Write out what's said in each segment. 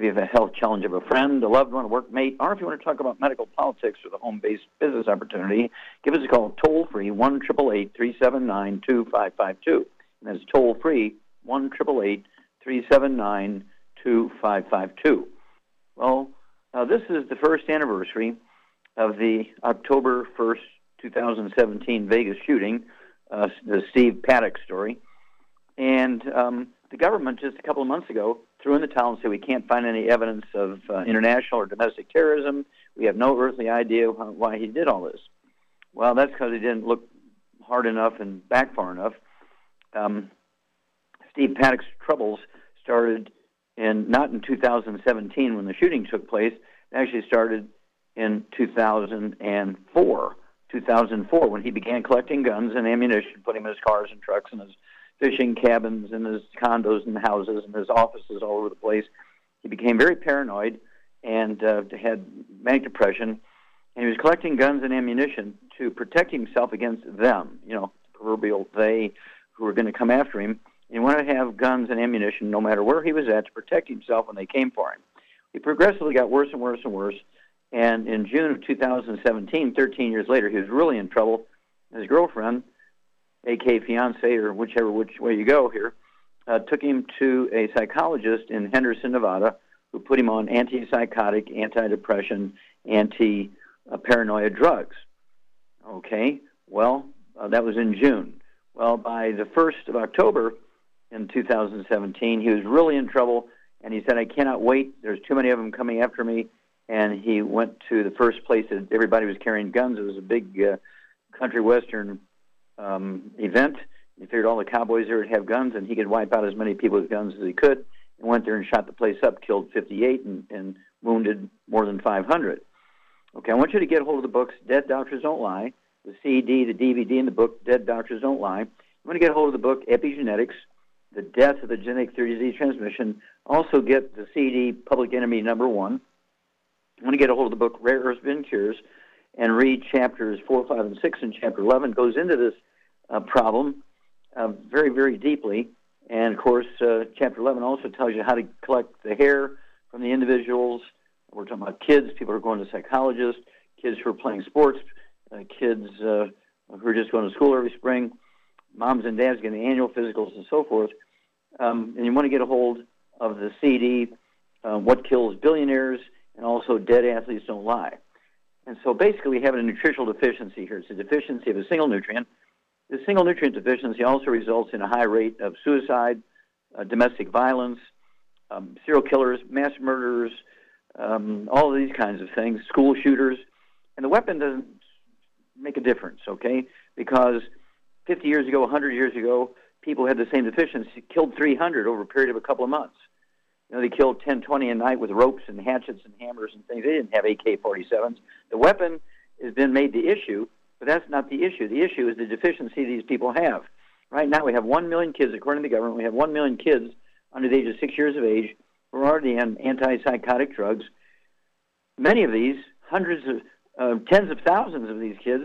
if you have a health challenge of a friend, a loved one, a workmate, or if you want to talk about medical politics or the home based business opportunity, give us a call toll free 1 379 2552. And that's toll free 1 379 2552. Well, uh, this is the first anniversary of the October 1st 2017 Vegas shooting, uh, the Steve Paddock story. And um, the government just a couple of months ago threw in the towel and said we can't find any evidence of uh, international or domestic terrorism. We have no earthly idea why he did all this. Well, that's because he didn't look hard enough and back far enough. Um, Steve Paddock's troubles started in not in 2017 when the shooting took place. It actually started in 2004. 2004 when he began collecting guns and ammunition, putting them in his cars and trucks and his fishing cabins and his condos and houses and his offices all over the place. He became very paranoid and uh, had manic depression, and he was collecting guns and ammunition to protect himself against them, you know, proverbial they who were going to come after him. And he wanted to have guns and ammunition no matter where he was at to protect himself when they came for him. He progressively got worse and worse and worse and in June of 2017, 13 years later, he was really in trouble. His girlfriend, aka fiance, or whichever which way you go here, uh, took him to a psychologist in Henderson, Nevada, who put him on antipsychotic, antidepressant, anti-paranoia drugs. Okay, well, uh, that was in June. Well, by the 1st of October in 2017, he was really in trouble, and he said, I cannot wait. There's too many of them coming after me and he went to the first place that everybody was carrying guns. It was a big uh, country western um, event. He figured all the cowboys there would have guns, and he could wipe out as many people with guns as he could. And went there and shot the place up, killed 58, and, and wounded more than 500. Okay, I want you to get a hold of the books Dead Doctors Don't Lie, the CD, the DVD, and the book Dead Doctors Don't Lie. I want to get a hold of the book Epigenetics, The Death of the Genetic Theory Disease Transmission. Also get the CD Public Enemy Number One I want to get a hold of the book Rare Earth Bin Cures and read chapters 4, 5, and 6. And chapter 11 goes into this uh, problem uh, very, very deeply. And of course, uh, chapter 11 also tells you how to collect the hair from the individuals. We're talking about kids, people who are going to psychologists, kids who are playing sports, uh, kids uh, who are just going to school every spring, moms and dads getting annual physicals and so forth. Um, and you want to get a hold of the CD, uh, What Kills Billionaires and also dead athletes don't lie. And so basically, we have a nutritional deficiency here. It's a deficiency of a single nutrient. The single nutrient deficiency also results in a high rate of suicide, uh, domestic violence, um, serial killers, mass murderers, um, all of these kinds of things, school shooters. And the weapon doesn't make a difference, okay? Because 50 years ago, 100 years ago, people had the same deficiency, killed 300 over a period of a couple of months. You know, they killed 10, 20 a night with ropes and hatchets and hammers and things. They didn't have AK-47s. The weapon has been made the issue, but that's not the issue. The issue is the deficiency these people have. Right now, we have 1 million kids, according to the government, we have 1 million kids under the age of 6 years of age who are already on antipsychotic drugs. Many of these, hundreds of, uh, tens of thousands of these kids,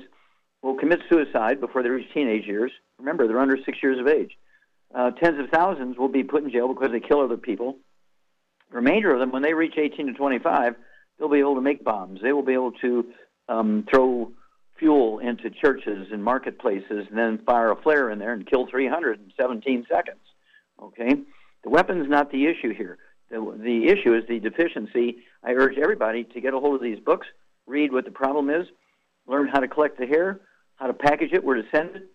will commit suicide before they reach teenage years. Remember, they're under 6 years of age. Uh, tens of thousands will be put in jail because they kill other people remainder of them, when they reach 18 to 25, they'll be able to make bombs. They will be able to um, throw fuel into churches and marketplaces and then fire a flare in there and kill 300 in 17 seconds. Okay? The weapon's not the issue here. the, the issue is the deficiency. I urge everybody to get a hold of these books, read what the problem is, learn how to collect the hair, how to package it, where to send it,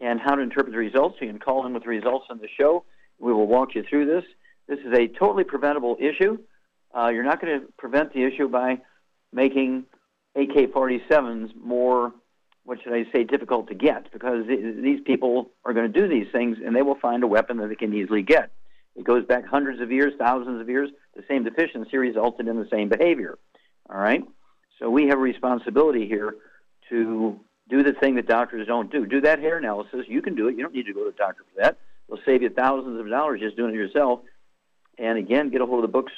and how to interpret the results. You can call in with the results on the show. We will walk you through this. This is a totally preventable issue. Uh, you're not going to prevent the issue by making AK 47s more, what should I say, difficult to get because these people are going to do these things and they will find a weapon that they can easily get. It goes back hundreds of years, thousands of years. The same deficiency resulted in the same behavior. All right? So we have a responsibility here to do the thing that doctors don't do. Do that hair analysis. You can do it. You don't need to go to a doctor for that. It'll save you thousands of dollars just doing it yourself. And again, get a hold of the books,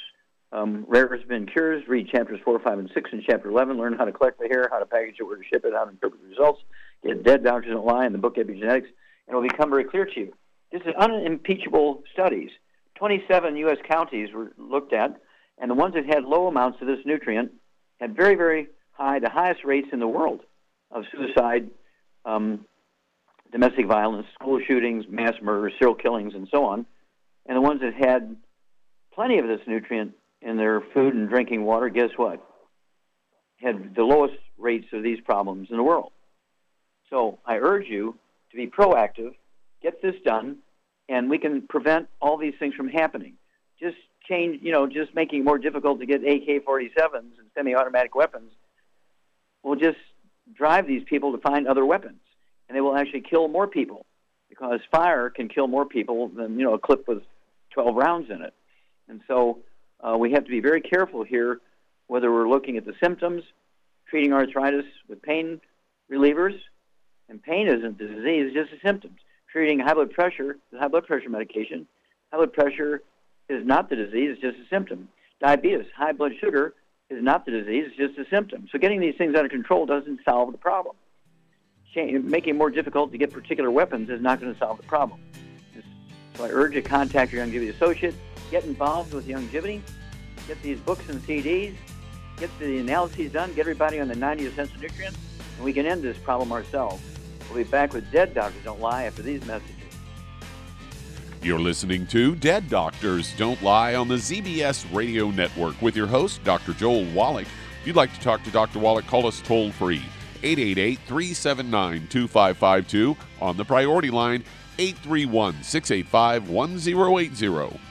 um, Rare Spin Cures. Read chapters 4, 5, and 6 in chapter 11. Learn how to collect the hair, how to package it, where to ship it, how to interpret the results. Get Dead Doctors Don't Lie in the book Epigenetics. And it'll become very clear to you. This is unimpeachable studies. 27 U.S. counties were looked at, and the ones that had low amounts of this nutrient had very, very high, the highest rates in the world of suicide, um, domestic violence, school shootings, mass murders, serial killings, and so on. And the ones that had plenty of this nutrient in their food and drinking water, guess what? Had the lowest rates of these problems in the world. So I urge you to be proactive, get this done, and we can prevent all these things from happening. Just change, you know, just making it more difficult to get AK-47s and semi-automatic weapons will just drive these people to find other weapons, and they will actually kill more people because fire can kill more people than you know a clip with 12 rounds in it. And so uh, we have to be very careful here, whether we're looking at the symptoms, treating arthritis with pain relievers, and pain isn't the disease; it's just the symptoms treating high blood pressure with high blood pressure medication. High blood pressure is not the disease, it's just a symptom. Diabetes, high blood sugar is not the disease, it's just a symptom. So getting these things under control doesn't solve the problem. Making it more difficult to get particular weapons is not going to solve the problem. So I urge you to contact your Youngevity associate, get involved with Youngevity, get these books and CDs, get the analyses done, get everybody on the 90 essential nutrients, and we can end this problem ourselves. We'll be back with Dead Doctors Don't Lie after these messages. You're listening to Dead Doctors Don't Lie on the ZBS Radio Network with your host, Dr. Joel Wallach. If you'd like to talk to Dr. Wallach, call us toll free 888 379 2552 on the priority line 831 685 1080.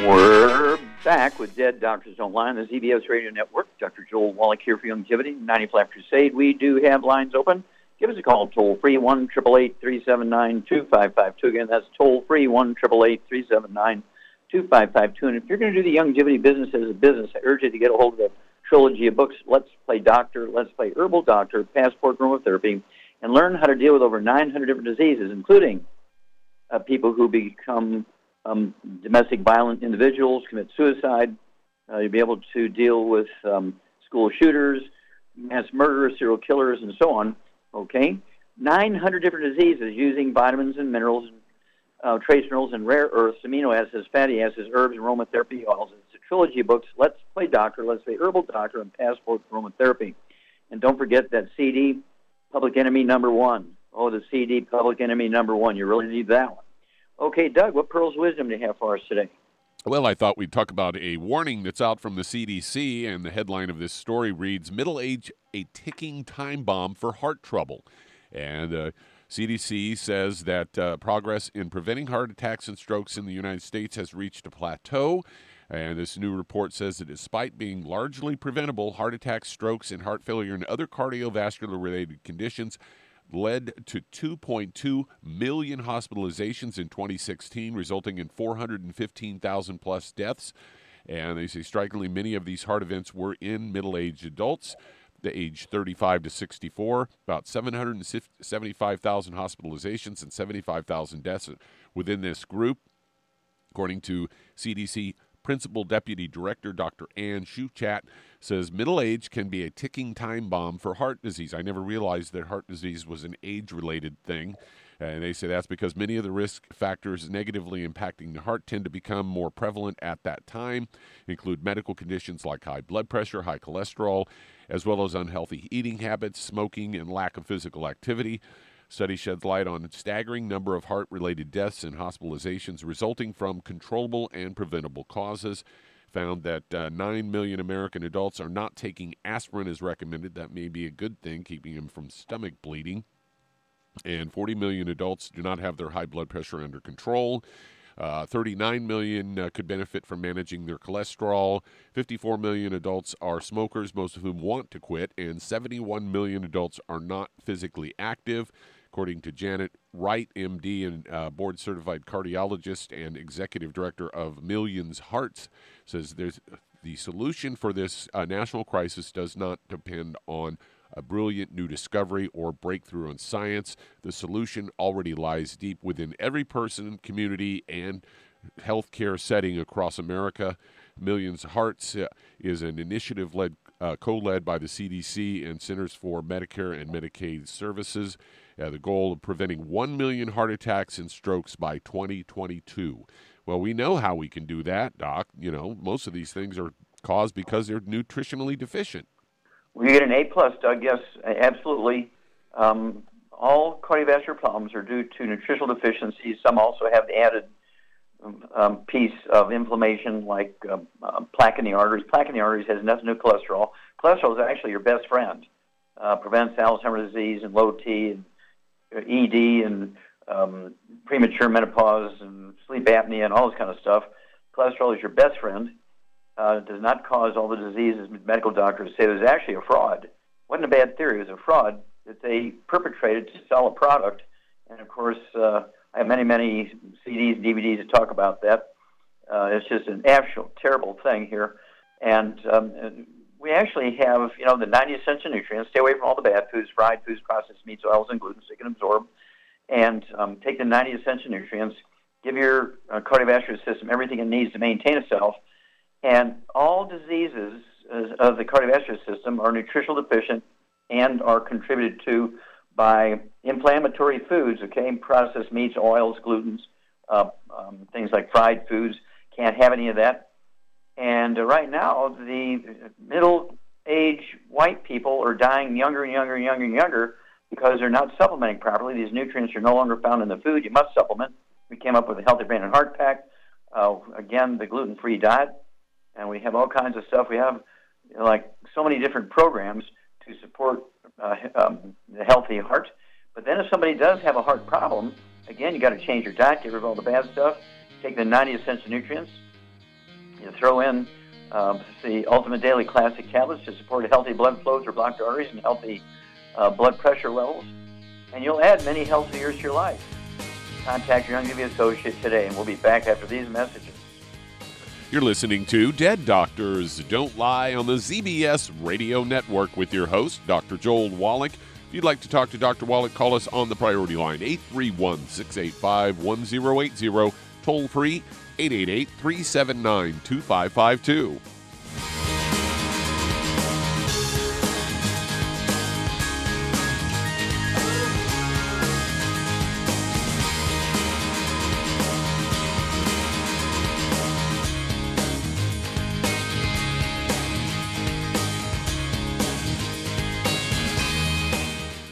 We're back with Dead Doctors Don't Lie on the ZBS Radio Network. Dr. Joel Wallach here for 90 Flat Crusade. We do have lines open. Give us a call, toll free, 1 379 2552. Again, that's toll free, 1 379 2552. And if you're going to do the Youngevity business as a business, I urge you to get a hold of the trilogy of books, Let's Play Doctor, Let's Play Herbal Doctor, Passport Aromatherapy, and learn how to deal with over 900 different diseases, including uh, people who become um, domestic violent individuals, commit suicide. Uh, you'll be able to deal with um, school shooters, mass murderers, serial killers, and so on. Okay? 900 different diseases using vitamins and minerals uh, trace minerals and rare earths, amino acids, fatty acids, herbs, and aromatherapy oils. It's a trilogy of books. Let's play doctor, let's play herbal doctor, and passport aromatherapy. And don't forget that CD, Public Enemy number one. Oh, the CD, Public Enemy number one. You really need that one. Okay, Doug, what pearls of wisdom do you have for us today? Well, I thought we'd talk about a warning that's out from the CDC, and the headline of this story reads Middle Age, a ticking time bomb for heart trouble. And uh, CDC says that uh, progress in preventing heart attacks and strokes in the United States has reached a plateau. And this new report says that despite being largely preventable, heart attacks, strokes, and heart failure and other cardiovascular related conditions led to 2.2 million hospitalizations in 2016, resulting in 415,000 plus deaths. And they say strikingly many of these heart events were in middle aged adults the age 35 to 64, about 775,000 hospitalizations and 75,000 deaths within this group. According to CDC Principal Deputy Director Dr. Ann Schuchat says middle age can be a ticking time bomb for heart disease. I never realized that heart disease was an age related thing. And they say that's because many of the risk factors negatively impacting the heart tend to become more prevalent at that time, include medical conditions like high blood pressure, high cholesterol, as well as unhealthy eating habits, smoking, and lack of physical activity. Study sheds light on a staggering number of heart related deaths and hospitalizations resulting from controllable and preventable causes. Found that uh, 9 million American adults are not taking aspirin as recommended. That may be a good thing, keeping them from stomach bleeding. And 40 million adults do not have their high blood pressure under control. Uh, 39 million uh, could benefit from managing their cholesterol. 54 million adults are smokers, most of whom want to quit, and 71 million adults are not physically active. According to Janet Wright, MD and uh, board certified cardiologist and executive director of Millions Hearts, says there's the solution for this uh, national crisis does not depend on a brilliant new discovery or breakthrough in science. The solution already lies deep within every person, community, and healthcare setting across America. Millions Hearts uh, is an initiative led, uh, co-led by the CDC and Centers for Medicare and Medicaid Services. Uh, the goal of preventing 1 million heart attacks and strokes by 2022. Well, we know how we can do that, Doc. You know, most of these things are caused because they're nutritionally deficient. Well, you get an A plus, Doug. Yes, absolutely. Um, all cardiovascular problems are due to nutritional deficiencies. Some also have the added um, piece of inflammation, like um, uh, plaque in the arteries. Plaque in the arteries has nothing to do with cholesterol. Cholesterol is actually your best friend. Uh, prevents Alzheimer's disease and low T and ED and um, premature menopause and sleep apnea and all this kind of stuff. Cholesterol is your best friend uh, does not cause all the diseases medical doctors say was actually a fraud. Wasn't a bad theory. It was a fraud that they perpetrated to sell a product. And of course, uh, I have many, many CDs DVDs to talk about that. Uh, it's just an actual terrible thing here. And um, we actually have, you know, the 90 essential nutrients. Stay away from all the bad foods, fried foods, processed meats, oils, and gluten, so you can absorb. And um, take the 90 essential nutrients. Give your uh, cardiovascular system everything it needs to maintain itself and all diseases of the cardiovascular system are nutritional deficient and are contributed to by inflammatory foods, okay, processed meats, oils, glutens, uh, um, things like fried foods. Can't have any of that. And uh, right now, the middle age white people are dying younger and younger and younger and younger because they're not supplementing properly. These nutrients are no longer found in the food. You must supplement. We came up with a Healthy Brain and Heart Pack. Uh, again, the gluten free diet and we have all kinds of stuff. We have you know, like so many different programs to support uh, um, the healthy heart. But then if somebody does have a heart problem, again, you got to change your diet, get rid of all the bad stuff, take the 90 essential nutrients, You throw in uh, the Ultimate Daily Classic tablets to support healthy blood flow through blocked arteries and healthy uh, blood pressure levels, and you'll add many healthy years to your life. Contact your Youngevity associate today, and we'll be back after these messages. You're listening to Dead Doctors Don't Lie on the ZBS Radio Network with your host, Dr. Joel Wallach. If you'd like to talk to Dr. Wallach, call us on the priority line 831 685 1080, toll free 888 379 2552.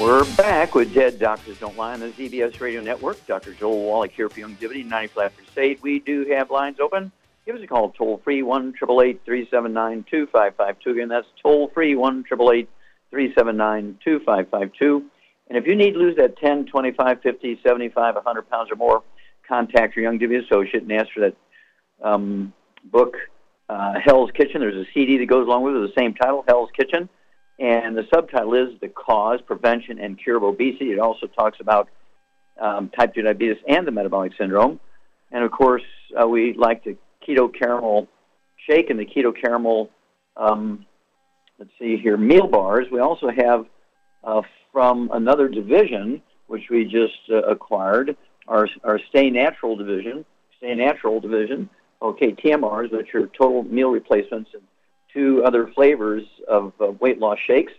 We're back with Dead Doctors Don't Lie on the ZBS Radio Network. Dr. Joel Wallach here for Youngevity, 90 Flat Crusade. We do have lines open. Give us a call toll free, 1 379 2552. Again, that's toll free, 1 379 2552. And if you need to lose that 10, 25, 50, 75, 100 pounds or more, contact your Youngevity associate and ask for that um, book, uh, Hell's Kitchen. There's a CD that goes along with it, the same title, Hell's Kitchen. And the subtitle is The Cause, Prevention, and Cure of Obesity. It also talks about um, type 2 diabetes and the metabolic syndrome. And of course, uh, we like the keto caramel shake and the keto caramel, um, let's see here, meal bars. We also have uh, from another division, which we just uh, acquired, our, our Stay Natural division, Stay Natural division, okay, TMRs, which are total meal replacements and two other flavors of uh, weight loss shakes.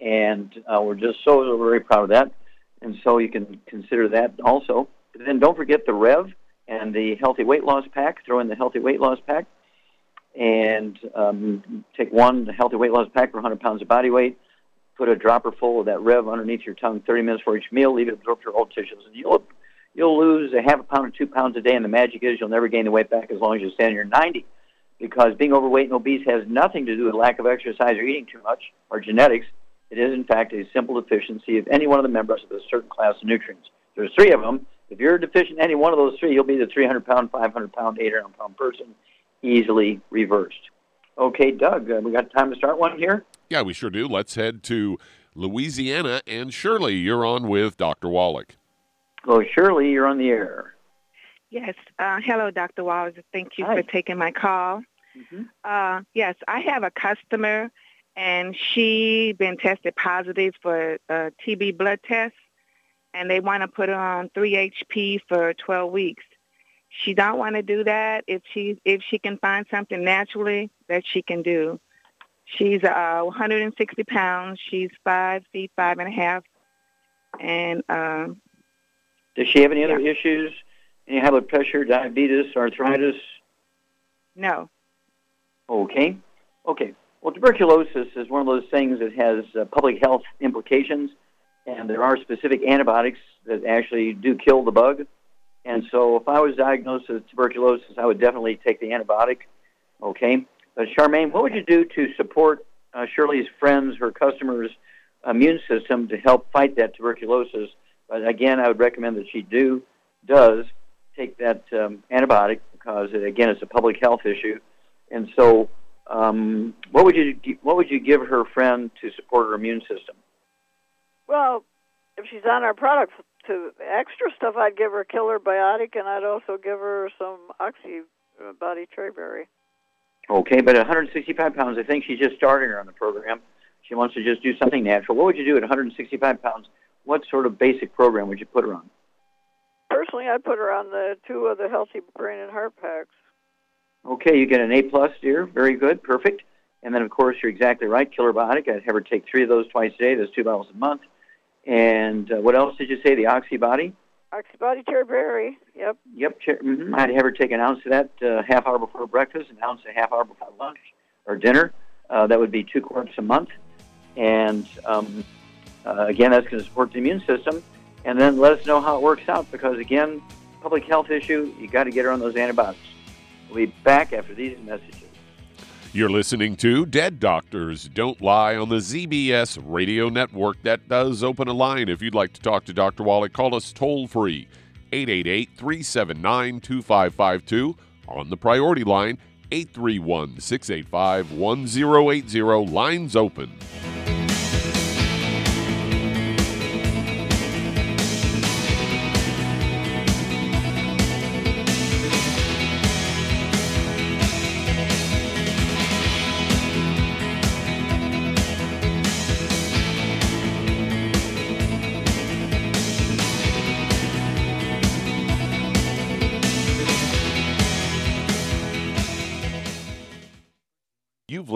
and uh, we're just so, very proud of that. And so you can consider that also. Then don't forget the Rev and the Healthy Weight Loss Pack. Throw in the Healthy Weight Loss Pack, and um, take one the Healthy Weight Loss Pack for 100 pounds of body weight. Put a dropper full of that Rev underneath your tongue 30 minutes for each meal. Leave it absorb your whole tissues, and you'll you'll lose a half a pound or two pounds a day. And the magic is you'll never gain the weight back as long as you stand in your 90 because being overweight and obese has nothing to do with lack of exercise or eating too much or genetics. It is, in fact, a simple deficiency of any one of the members of a certain class of nutrients. There's three of them. If you're deficient in any one of those three, you'll be the 300 pound, 500 pound, 800 pound person, easily reversed. Okay, Doug, uh, we got time to start one here? Yeah, we sure do. Let's head to Louisiana. And Shirley, you're on with Dr. Wallach. Well, Shirley, you're on the air. Yes. Uh, hello, Dr. Wallace. Thank you Hi. for taking my call. Mm-hmm. Uh, yes, I have a customer, and she been tested positive for a TB blood test, and they want to put her on 3-HP for 12 weeks. She don't want to do that if she if she can find something naturally that she can do. She's uh, 160 pounds. She's five feet five and a half, and um, Does she have any other issues? Any high blood pressure, diabetes, arthritis? no. Okay. Okay. Well, tuberculosis is one of those things that has uh, public health implications, and there are specific antibiotics that actually do kill the bug. And so, if I was diagnosed with tuberculosis, I would definitely take the antibiotic. Okay. But Charmaine, what would you do to support uh, Shirley's friends, her customers' immune system to help fight that tuberculosis? But again, I would recommend that she do does take that um, antibiotic because it, again, it's a public health issue. And so, um, what would you what would you give her friend to support her immune system? Well, if she's on our products, to extra stuff, I'd give her Killer Biotic, and I'd also give her some Oxy uh, Body Traeberry. Okay, but at 165 pounds, I think she's just starting her on the program. She wants to just do something natural. What would you do at 165 pounds? What sort of basic program would you put her on? Personally, I'd put her on the two of the Healthy Brain and Heart packs. Okay, you get an A plus, dear. Very good, perfect. And then, of course, you're exactly right. Killer Biotic. I'd have her take three of those twice a day. That's two bottles a month. And uh, what else did you say? The Oxy Body. Oxy Body Traeberry. Yep. Yep. Ch- hmm I'd have her take an ounce of that uh, half hour before breakfast, an ounce a half hour before lunch or dinner. Uh, that would be two quarts a month. And um, uh, again, that's going to support the immune system. And then let us know how it works out because, again, public health issue, you got to get her on those antibiotics. We'll be back after these messages. You're listening to Dead Doctors Don't Lie on the ZBS radio network. That does open a line if you'd like to talk to Dr. Wallach. Call us toll free 888 379 2552 on the priority line 831 685 1080. Lines open.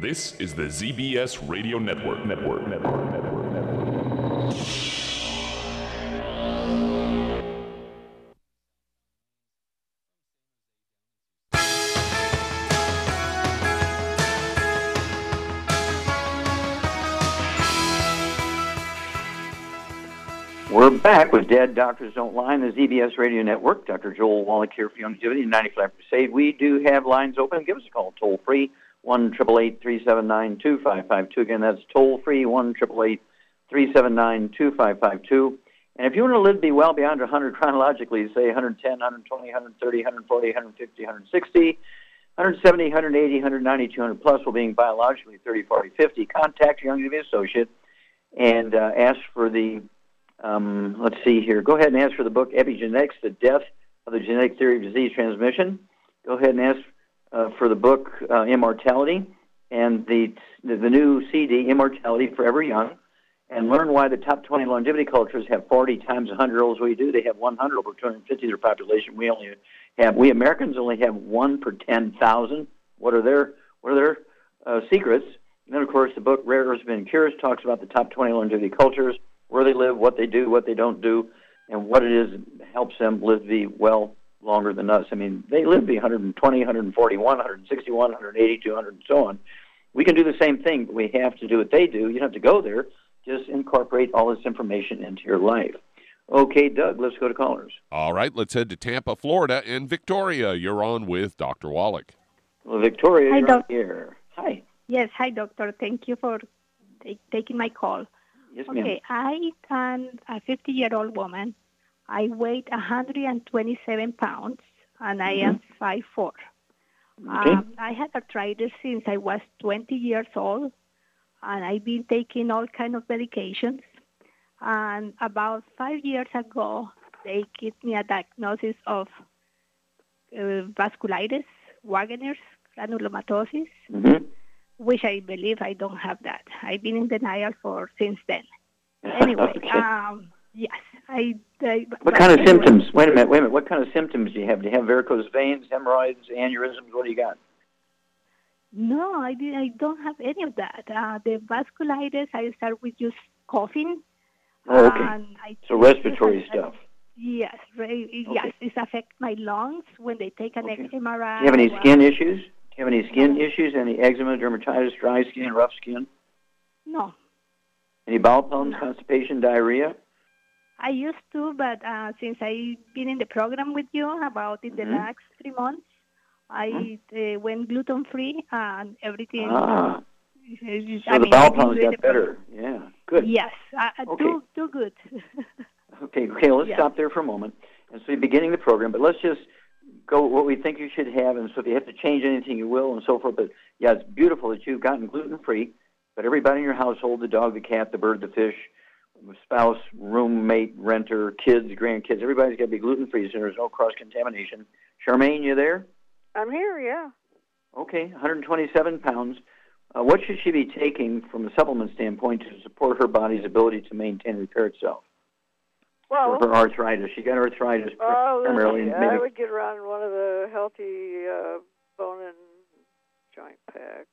This is the ZBS Radio Network. Network. Network. Network. Network. We're back with Dead Doctors Don't Lie on the ZBS Radio Network. Dr. Joel Wallach here for Youngevity 95 Crusade. We do have lines open. Give us a call toll free one triple eight three seven nine two five five two. Again, that's toll free one triple eight three seven nine two five five two. And if you want to live be well beyond 100 chronologically, say 110, 120, 130, 140, 150, 160, 170, 180, 190, 200 plus, while being biologically 30, 40, 50, contact your Youngevity associate and uh, ask for the, um, let's see here, go ahead and ask for the book Epigenetics, The Death of the Genetic Theory of Disease Transmission. Go ahead and ask uh, for the book uh, Immortality and the, the the new CD Immortality Forever Young, and learn why the top 20 longevity cultures have 40 times 100 year olds we do. They have 100 over 250 of their population. We only have we Americans only have one per 10,000. What are their what are their uh, secrets? And then of course the book Rare Earths and Cures talks about the top 20 longevity cultures, where they live, what they do, what they don't do, and what it is that helps them live the well longer than us. I mean, they live to be 120, 141, 161, 180, 200, and so on. We can do the same thing, but we have to do what they do. You don't have to go there. Just incorporate all this information into your life. Okay, Doug, let's go to callers. All right, let's head to Tampa, Florida. And Victoria, you're on with Dr. Wallach. Well, Victoria, Hi, you're Doc. here. Hi. Yes, hi, doctor. Thank you for ta- taking my call. Yes, ma'am. Okay, I am a 50 year old woman. I weigh 127 pounds and I am 5'4. Okay. Um, I had arthritis since I was 20 years old, and I've been taking all kind of medications. And about five years ago, they gave me a diagnosis of uh, vasculitis, Wegener's granulomatosis, Mhm. which I believe I don't have that. I've been in denial for since then. Anyway, Okay. um, yes, I. I What kind of anyway, symptoms? Wait a minute, wait a minute. What kind of symptoms do you have? Do you have varicose veins, hemorrhoids, aneurysms? What do you got? No, I, did, I don't have any of that. Uh, the vasculitis, I start with just coughing. Oh, okay. So respiratory I- stuff. Yes, re- yes, it affects my lungs when they take an MRI. Do you have any skin issues? Do you have any skin issues? Any eczema, dermatitis, dry skin, rough skin? No, Any bowel problems, constipation, diarrhea? I used to, but uh, since I've been in the program with you about in the Mhm. last three months, I uh, went gluten free and everything. Ah. I So the mean, bowel problems got better. Yeah, good. Yes, uh, uh, Okay. too, too good. Okay, okay, let's Yeah. stop there for a moment. And so you're beginning the program, but let's just go what we think you should have. And so if you have to change anything, you will, and so forth. But yeah, it's beautiful that you've gotten gluten free. But everybody in your household, the dog, the cat, the bird, the fish, spouse, roommate, renter, kids, grandkids, everybody's got to be gluten free so there's no cross contamination. Charmaine, you there? I'm here, yeah. Okay, 127 pounds. Uh, what should she be taking from a supplement standpoint to support her body's ability to maintain and repair itself? Well, For her arthritis, she got arthritis oh, primarily. maybe, I would get around one of the healthy uh, bone and joint packs.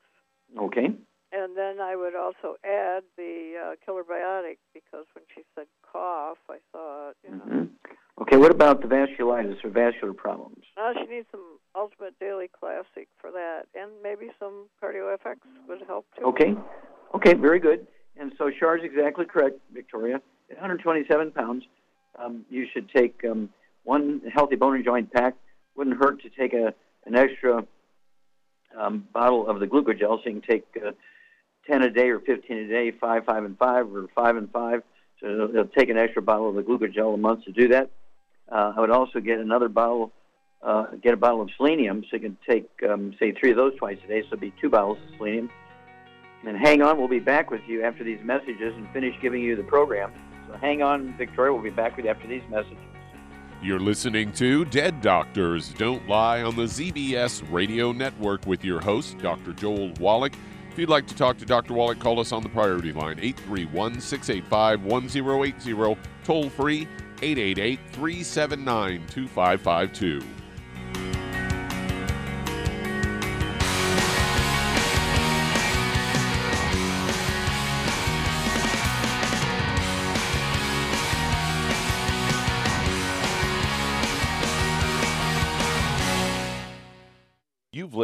okay, And then I would also add the uh, killer biotic because when she said cough, I thought, you know, hmm okay. What about the vasculitis or vascular problems? now she needs some Ultimate Daily Classic for that, and maybe some Cardio FX would help too. Okay, okay, very good. And so Char's exactly correct, Victoria. At 127 pounds, um, you should take um, one healthy bone and joint pack. Wouldn't hurt to take a an extra um, bottle of the glucogel, so you can take uh, 10 a day or 15 a day, five, five, and five, or five and five. So it'll, it'll take an extra bottle of the glucogel a month to do that. Uh, I would also get another bottle, uh, get a bottle of selenium, so you can take, um, say, three of those twice a day. So it'll be two bottles of selenium. And hang on, we'll be back with you after these messages and finish giving you the program. So hang on, Victoria. We'll be back with you after these messages. You're listening to Dead Doctors Don't Lie on the ZBS Radio Network with your host, Dr. Joel Wallach. If you'd like to talk to Dr. Wallach, call us on the priority line 831 685 1080, toll free 888 379 2552.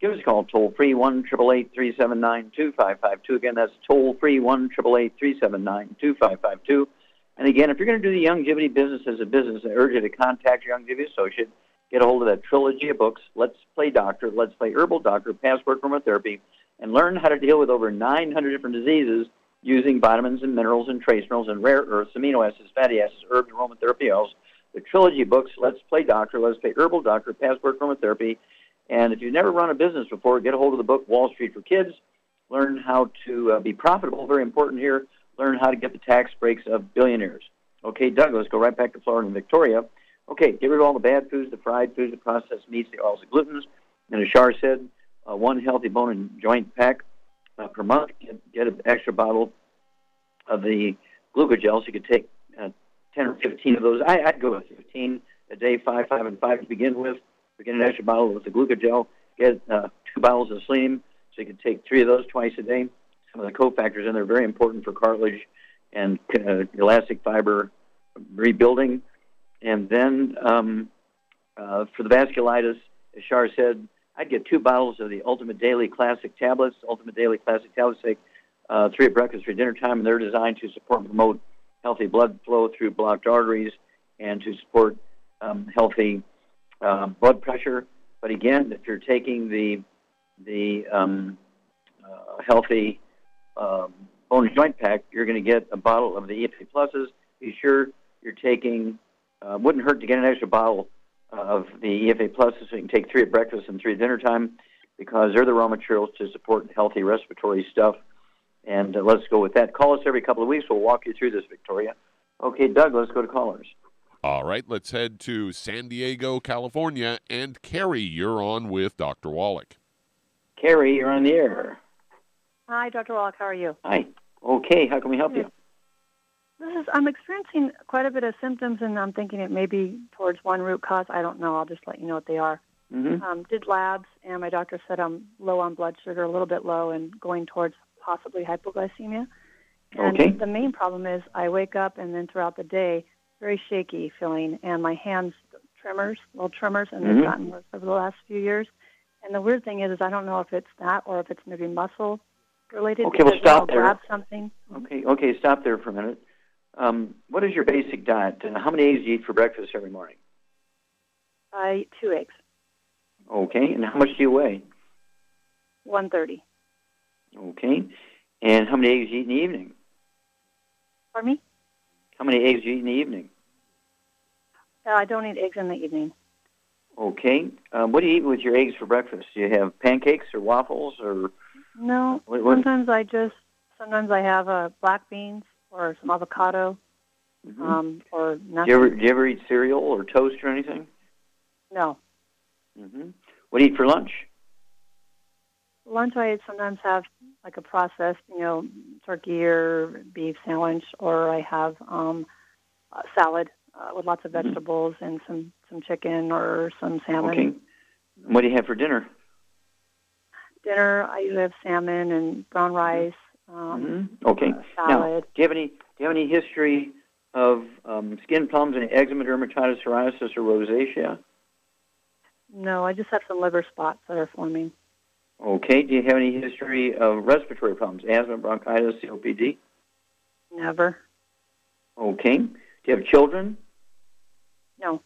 Give us a call toll free, 1 379 2552. Again, that's toll free, 1 379 2552. And again, if you're going to do the Youngevity business as a business, I urge you to contact your Youngevity associate. Get a hold of that trilogy of books, Let's Play Doctor, Let's Play Herbal Doctor, Passport Aromatherapy, and learn how to deal with over 900 different diseases using vitamins and minerals and trace minerals and rare earths, amino acids, fatty acids, herbs, and aromatherapy oils. The trilogy books, Let's Play Doctor, Let's Play Herbal Doctor, Passport Aromatherapy. And if you've never run a business before, get a hold of the book Wall Street for Kids. Learn how to uh, be profitable, very important here. Learn how to get the tax breaks of billionaires. Okay, Doug, let's go right back to Florida and Victoria. Okay, get rid of all the bad foods, the fried foods, the processed meats, the oils, the glutens. And as said, uh, one healthy bone and joint pack uh, per month. Get, get an extra bottle of the glucogel, so you could take uh, 10 or 15 of those. I, I'd go with 15 a day, five, five, and five to begin with. We get an extra bottle with the glucogel. Get uh, two bottles of Selenium, so you can take three of those twice a day. Some of the cofactors in there are very important for cartilage and uh, elastic fiber rebuilding. And then um, uh, for the vasculitis, as Shar said, I'd get two bottles of the Ultimate Daily Classic tablets. Ultimate Daily Classic tablets take uh, three at breakfast for dinner time, and they're designed to support and promote healthy blood flow through blocked arteries and to support um, healthy uh, blood pressure. But again, if you're taking the the um, uh, healthy um, bone joint pack, you're going to get a bottle of the EFA pluses. Be sure you're taking. Uh, wouldn't hurt to get an extra bottle of the EFA pluses so you can take three at breakfast and three at dinner time because they're the raw materials to support healthy respiratory stuff. And uh, let's go with that. Call us every couple of weeks. We'll walk you through this, Victoria. Okay, Doug, let's go to callers. All right, let's head to San Diego, California. And Carrie, you're on with Dr. Wallach. Carrie, you're on the air. Hi, Dr. Wallach. How are you? Hi. Okay, how can we help you? This is I'm experiencing quite a bit of symptoms, and I'm thinking it may be towards one root cause. I don't know. I'll just let you know what they are. Mm-hmm. Um, did labs, and my doctor said I'm low on blood sugar, a little bit low, and going towards possibly hypoglycemia. And Okay. the main problem is I wake up, and then throughout the day, very shaky feeling, and my hands tremors, little tremors, and Mhm. they've gotten worse over the last few years. And the weird thing is, is I don't know if it's that or if it's maybe muscle related. Okay, well, stop there. grab something. Okay, okay, stop there for a minute. Um, what is your basic diet? And how many eggs do you eat for breakfast every morning? I eat two eggs, Okay, and how much do you weigh? one thirty. Okay, and how many eggs do you eat in the evening? Pardon me? How many eggs do you eat in the evening? Uh, I don't eat eggs in the evening. Okay, um, what do you eat with your eggs for breakfast? Do you have pancakes or waffles or? No. What- what- Sometimes I just sometimes I have uh, black beans or some avocado, Mhm. um, or do nothing. you ever do you ever eat cereal or toast or anything? No. Mm-hmm. What do you eat for lunch? Lunch I sometimes have like a processed, you know, turkey or beef sandwich, or I have um, a salad uh, with lots of Mhm. vegetables and some some chicken or some salmon. Okay. What do you have for dinner? Dinner I usually have salmon and brown rice. Um, Mhm. Okay. uh, Now, do you have any do you have any history of um, skin problems, any eczema, dermatitis, psoriasis, or rosacea? No, I just have some liver spots that are forming. Okay. Do you have any history of respiratory problems, asthma, bronchitis, COPD? Never. Okay. Do you have children? No.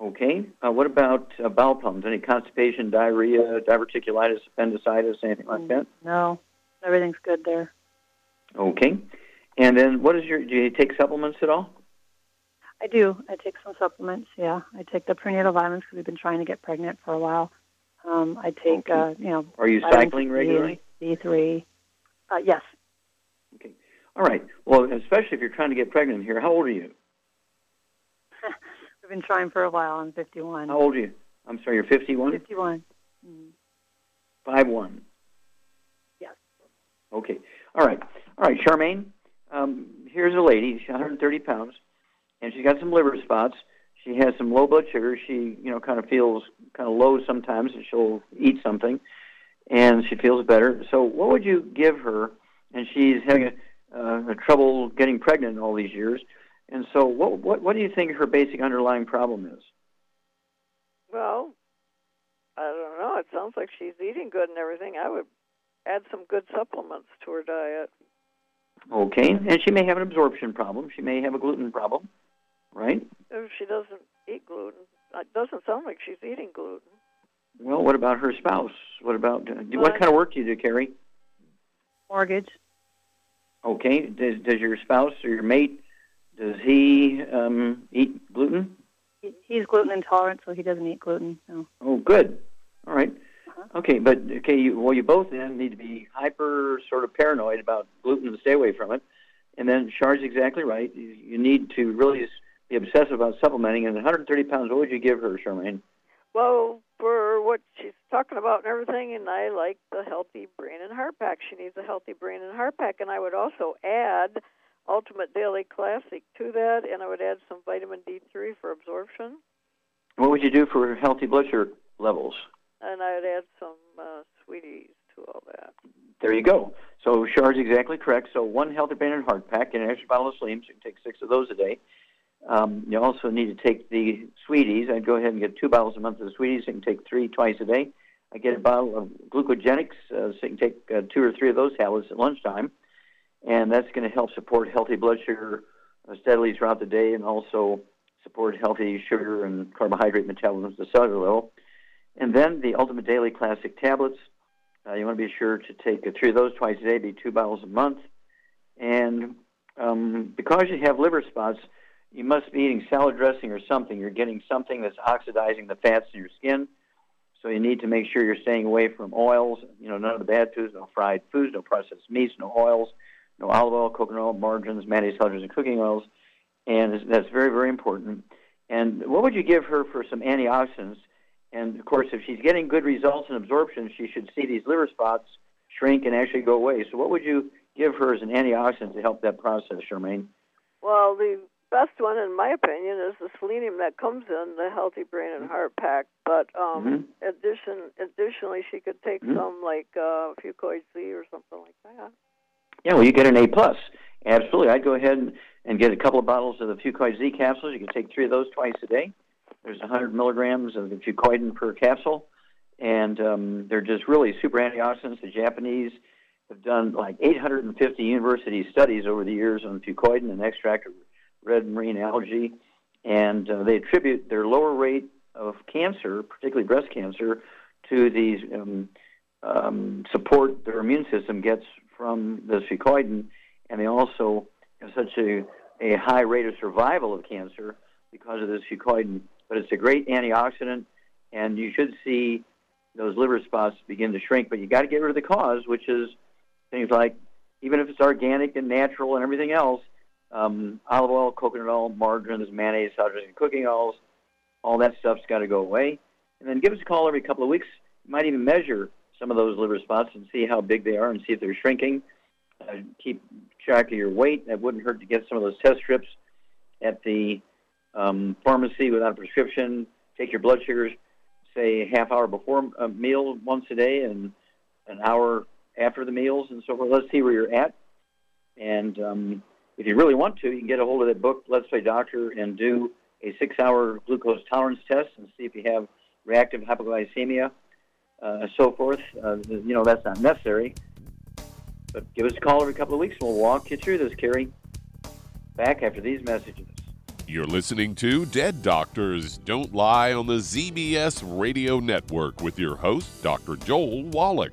Okay. Uh, what about uh, bowel problems? Any constipation, diarrhea, diverticulitis, appendicitis, anything like that? No. Everything's good there. Okay. And then, what is your? Do you take supplements at all? I do. I take some supplements. Yeah, I take the prenatal vitamins because we've been trying to get pregnant for a while. Um, I take, uh, you know, Are you cycling regularly? D three. Uh, yes, Okay. All right. Well, especially if you're trying to get pregnant here. How old are you? We've been trying for a while. I'm 51. How old are you? I'm sorry, you're 51? 51. Mm. Five one. Yes. Okay. All right. All right, Charmaine. Um, here's a lady. She's 130 pounds, and she's got some liver spots. She has some low blood sugar. She, you know, kind of feels kind of low sometimes, and she'll eat something, and she feels better. So, what would you give her? And she's having a, uh, a trouble getting pregnant all these years. And so, what, what what do you think her basic underlying problem is? Well, I don't know. It sounds like she's eating good and everything. I would add some good supplements to her diet. Okay, and she may have an absorption problem. She may have a gluten problem, right? If she doesn't eat gluten, it doesn't sound like she's eating gluten. Well, what about her spouse? What about uh, do- what kind of work do you do, Carrie? Mortgage. Okay, does does your spouse or your mate does he um, eat gluten? He's gluten intolerant, so he doesn't eat gluten. No. Oh, good. All right. Okay, but okay, you, well, you both then need to be hyper sort of paranoid about gluten and stay away from it. And then Char's exactly right. You, you need to really be obsessive about supplementing. And 130 pounds, what would you give her, Charmaine? Well, for what she's talking about and everything, and I like the healthy brain and heart pack. She needs a healthy brain and heart pack, and I would also add Ultimate Daily Classic to that, and I would add some vitamin D3 for absorption, What would you do for healthy blood sugar levels? and I would add some uh, sweeties to all that. There you go. So Char's exactly correct. So one healthy brain and heart pack and an extra bottle of Slim. So you can take six of those a day. Um, you also need to take the sweeties. I'd go ahead and get two bottles a month of the sweeties. You can take three twice a day. I get a bottle of glucogenics, uh, so you can take uh, two or three of those tablets at lunchtime, and that's going to help support healthy blood sugar uh, steadily throughout the day, and also support healthy sugar and carbohydrate metabolism at the cellular level. And then the Ultimate Daily Classic tablets. Uh, you want to be sure to take three of those twice a day, be two bottles a month. And um, because you have liver spots, you must be eating salad dressing or something. You're getting something that's oxidizing the fats in your skin. So you need to make sure you're staying away from oils. You know, none of the bad foods, no fried foods, no processed meats, no oils, no olive oil, coconut oil, margarines, mayonnaise, sulfurs, and cooking oils. And that's very, very important. And what would you give her for some antioxidants? And of course, if she's getting good results in absorption, she should see these liver spots shrink and actually go away. So, what would you give her as an antioxidant to help that process, Charmaine? Well, the best one, in my opinion, is the selenium that comes in the Healthy Brain and Heart Pack. But um, Mhm. addition, additionally, she could take Mhm. some like uh, Fucoid Z or something like that. Yeah, well, you get an A plus. Absolutely, I'd go ahead and, get a couple of bottles of the Fucoid Z capsules. You can take three of those twice a day. There's 100 milligrams of the fucoidan per capsule, and um, they're just really super antioxidants. The Japanese have done like 850 university studies over the years on fucoidan, an extract of red marine algae, and uh, they attribute their lower rate of cancer, particularly breast cancer, to these um, um, support their immune system gets from the fucoidan, and they also have such a, a high rate of survival of cancer because of this fucoidan. But it's a great antioxidant, and you should see those liver spots begin to shrink. But you got to get rid of the cause, which is things like, even if it's organic and natural and everything else, um, olive oil, coconut oil, margarines, mayonnaise, and cooking oils, all that stuff's got to go away. And then give us a call every couple of weeks. You might even measure some of those liver spots and see how big they are and see if they're shrinking. Uh, keep track of your weight. It wouldn't hurt to get some of those test strips at the um, pharmacy without a prescription. Take your blood sugars, say half hour before a meal once a day and an hour after the meals and so forth. Let's see where you're at. And um, if you really want to, you can get a hold of that book, Let's Play Doctor, and do a six-hour glucose tolerance test and see if you have reactive hypoglycemia, uh, so forth. Uh, you know, that's not necessary. But give us a call every couple of weeks and we'll walk you through this, Kerry. Back after these messages. You're listening to Dead Doctors Don't Lie on the ZBS Radio Network with your host, Dr. Joel Wallach.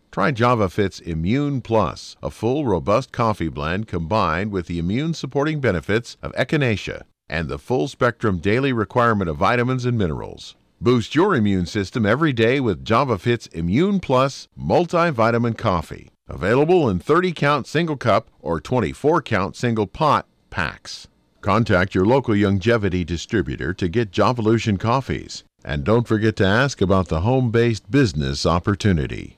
Try JavaFit's Immune Plus, a full, robust coffee blend combined with the immune supporting benefits of echinacea and the full spectrum daily requirement of vitamins and minerals. Boost your immune system every day with JavaFit's Immune Plus multivitamin coffee. Available in 30 count single cup or 24 count single pot packs. Contact your local Youngevity distributor to get Jovolution coffees. And don't forget to ask about the home based business opportunity.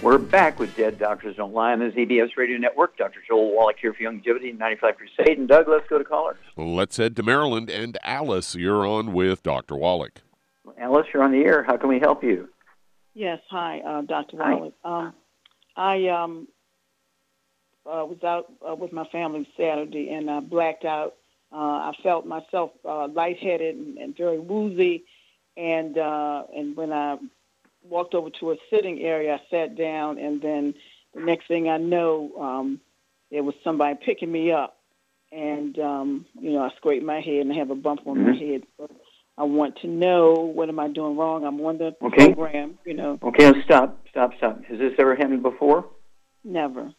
We're back with Dead Doctors Don't Lie on the ZBS Radio Network. Dr. Joel Wallach here for Youngevity 95 Crusade. And Doug, let's go to callers. Let's head to Maryland. And Alice, you're on with Dr. Wallach. Alice, you're on the air. How can we help you? Yes, hi, uh, Dr. Hi. Wallach. Um, I um, uh, was out uh, with my family Saturday and I blacked out. Uh, I felt myself uh, lightheaded and, and very woozy. And uh, and when I walked over to a sitting area, I sat down, and then the next thing I know, um, there was somebody picking me up, and um, you know I scraped my head and I have a bump on my head. So I want to know what am I doing wrong? I'm on the Okay. program, you know. Okay, stop, stop, stop. Has this ever happened before? Never.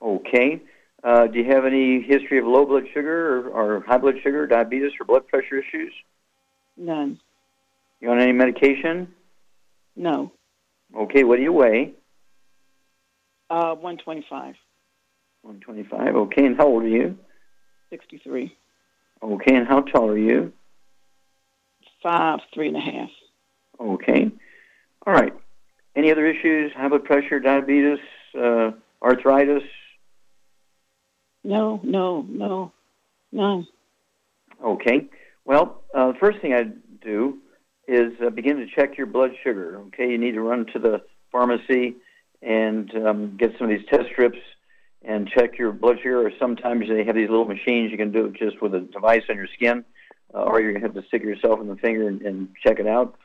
Okay. Uh, do you have any history of low blood sugar or, or high blood sugar, diabetes, or blood pressure issues? None. You on any medication? No. Okay, what do you weigh? Uh, 125, 125. Okay, and how old are you? 63, Okay, and how tall are you? five, three and a half. Okay. All right. Any other issues? High blood pressure, diabetes, uh, arthritis? No, no, no, none. Okay. Well, uh, the first thing I'd do is uh, begin to check your blood sugar. Okay, you need to run to the pharmacy and um, get some of these test strips and check your blood sugar. Or sometimes they have these little machines you can do it just with a device on your skin, uh, or you're gonna have to stick yourself in the finger and, and check it out.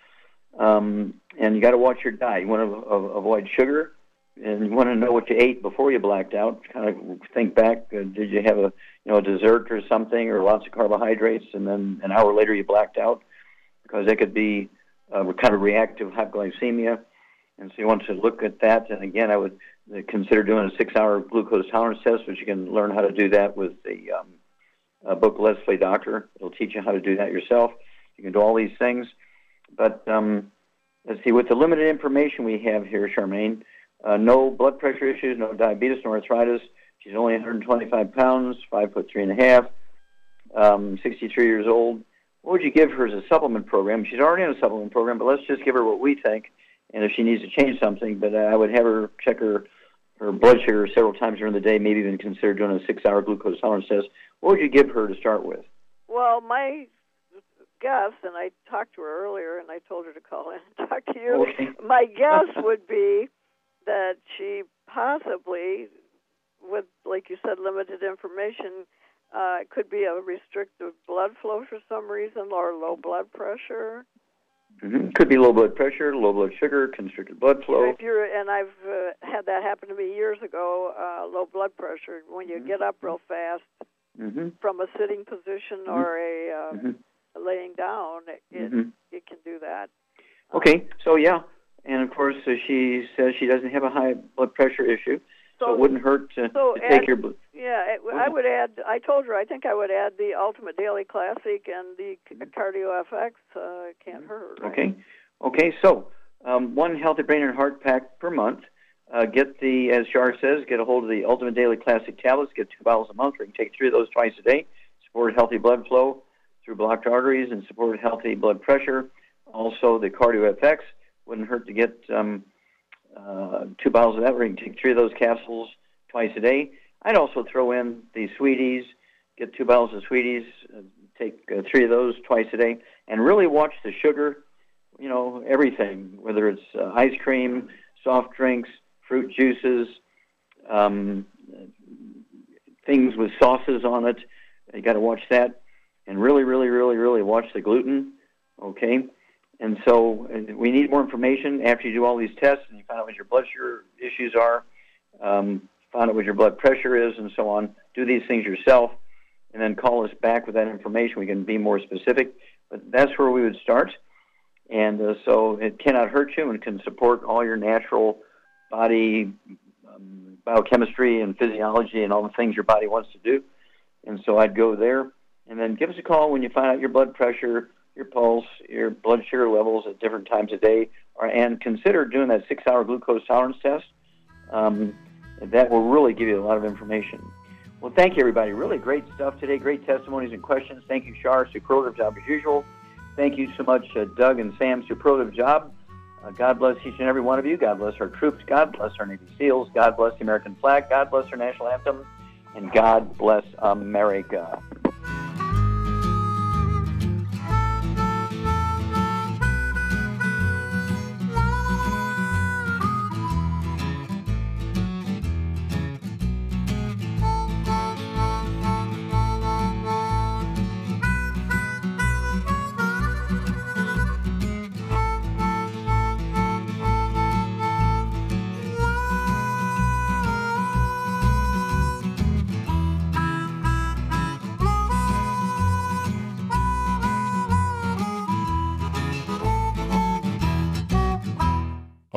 Um, and you got to watch your diet. You want to uh, avoid sugar, and you want to know what you ate before you blacked out. Kind of think back. Uh, did you have a you know a dessert or something, or lots of carbohydrates, and then an hour later you blacked out? Because that could be uh, kind of reactive hypoglycemia. And so you want to look at that. And again, I would consider doing a six-hour glucose tolerance test, which you can learn how to do that with the um, uh, book Let's Play Doctor. It'll teach you how to do that yourself. You can do all these things. But um, let's see, with the limited information we have here, Charmaine, uh, no blood pressure issues, no diabetes, no arthritis. She's only 125 pounds, five foot three and a half, um, 63 years old. What would you give her as a supplement program? She's already on a supplement program, but let's just give her what we think. And if she needs to change something, but I would have her check her her blood sugar several times during the day, maybe even consider doing a six-hour glucose tolerance test. What would you give her to start with? Well, my guess, and I talked to her earlier, and I told her to call in and talk to you. Okay. My guess would be that she possibly, with like you said, limited information, Uh, it could be a restricted blood flow for some reason or low blood pressure. hmm Could be low blood pressure, low blood sugar, constricted blood flow. If you're, and I've uh, had that happen to me years ago. Uh, low blood pressure when you get up real fast hmm from a sitting position or a uh, hmm laying down, it it, Mhm. it can do that. Okay, so yeah, and of course uh, she says she doesn't have a high blood pressure issue, so, it wouldn't hurt to, so to take add- your. bl- Yeah, it, I would add. I told her I think I would add the Ultimate Daily Classic and the C- Cardio FX. Uh, can't hurt. Right? Okay, okay, so um, one healthy brain and heart pack per month. Uh, get the, as Shar says, get a hold of the Ultimate Daily Classic tablets. Get two bottles a month. We can take three of those twice a day. Support healthy blood flow through blocked arteries and support healthy blood pressure. Also, the Cardio FX wouldn't hurt to get um, uh, two bottles of that. We can take three of those capsules twice a day. I'd also throw in the Sweeties. Get two bottles of Sweeties. Uh, take uh, three of those twice a day, and really watch the sugar. You know everything, whether it's uh, ice cream, soft drinks, fruit juices, um, things with sauces on it. You got to watch that, and really, really, really, really watch the gluten. Okay, and so we need more information after you do all these tests and you find out what your blood sugar issues are, um, find out what your blood pressure is, and so on. Do these things yourself, and then call us back with that information. We can be more specific, but that's where we would start. And uh, so it cannot hurt you and can support all your natural body um, biochemistry and physiology and all the things your body wants to do. And so I'd go there, and then give us a call when you find out your blood pressure, your pulse, your blood sugar levels at different times a day, or, and consider doing that six-hour glucose tolerance test. Um, that will really give you a lot of information. Well, thank you, everybody. Really great stuff today. Great testimonies and questions. Thank you, Shar. Superlative job as usual. Thank you so much, uh, Doug and Sam. Superlative job. Uh, God bless each and every one of you. God bless our troops. God bless our Navy SEALs. God bless the American flag. God bless our national anthem. And God bless America.